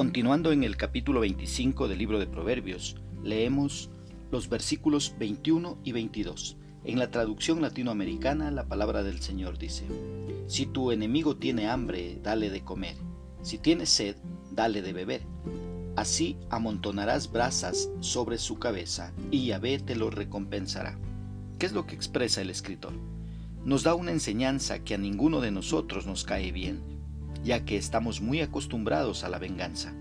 Continuando en el capítulo 25 del libro de Proverbios, leemos los versículos 21 y 22. En la traducción latinoamericana, la palabra del Señor dice, Si tu enemigo tiene hambre, dale de comer, si tiene sed, dale de beber. Así amontonarás brasas sobre su cabeza y Yahvé te lo recompensará. ¿Qué es lo que expresa el escritor? Nos da una enseñanza que a ninguno de nosotros nos cae bien, ya que estamos muy acostumbrados a la venganza.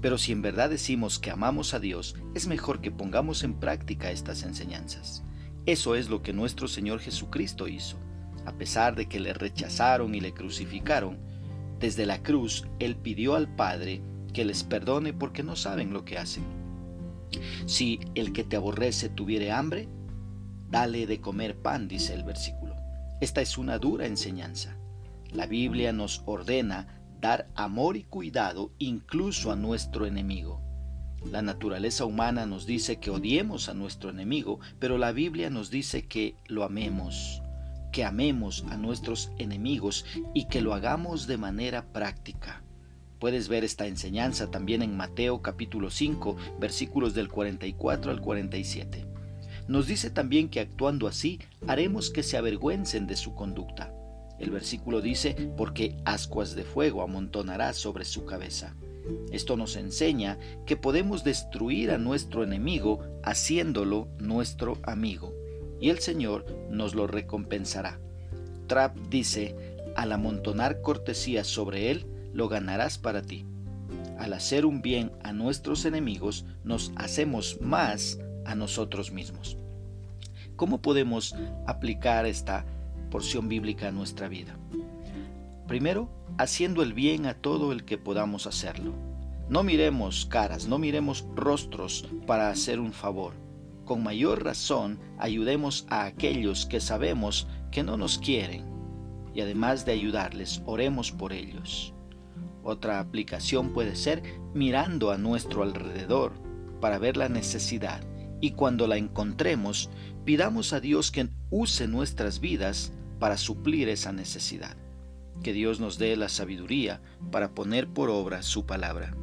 Pero si en verdad decimos que amamos a Dios, es mejor que pongamos en práctica estas enseñanzas. Eso es lo que nuestro Señor Jesucristo hizo. A pesar de que le rechazaron y le crucificaron, desde la cruz Él pidió al Padre que les perdone porque no saben lo que hacen. Si el que te aborrece tuviere hambre, dale de comer pan, dice el versículo. Esta es una dura enseñanza. La Biblia nos ordena dar amor y cuidado incluso a nuestro enemigo. La naturaleza humana nos dice que odiemos a nuestro enemigo, pero la Biblia nos dice que lo amemos, que amemos a nuestros enemigos y que lo hagamos de manera práctica. Puedes ver esta enseñanza también en Mateo capítulo 5 versículos del 44 al 47. Nos dice también que actuando así haremos que se avergüencen de su conducta. El versículo dice, porque ascuas de fuego amontonará sobre su cabeza. Esto nos enseña que podemos destruir a nuestro enemigo haciéndolo nuestro amigo, y el Señor nos lo recompensará. Trapp dice, al amontonar cortesía sobre él, lo ganarás para ti. Al hacer un bien a nuestros enemigos, nos hacemos más a nosotros mismos. ¿Cómo podemos aplicar esta porción bíblica a nuestra vida? Primero, haciendo el bien a todo el que podamos hacerlo. No miremos caras, no miremos rostros para hacer un favor. Con mayor razón, ayudemos a aquellos que sabemos que no nos quieren. Y además de ayudarles, oremos por ellos. Otra aplicación puede ser mirando a nuestro alrededor para ver la necesidad y cuando la encontremos, pidamos a Dios que use nuestras vidas para suplir esa necesidad. Que Dios nos dé la sabiduría para poner por obra su palabra.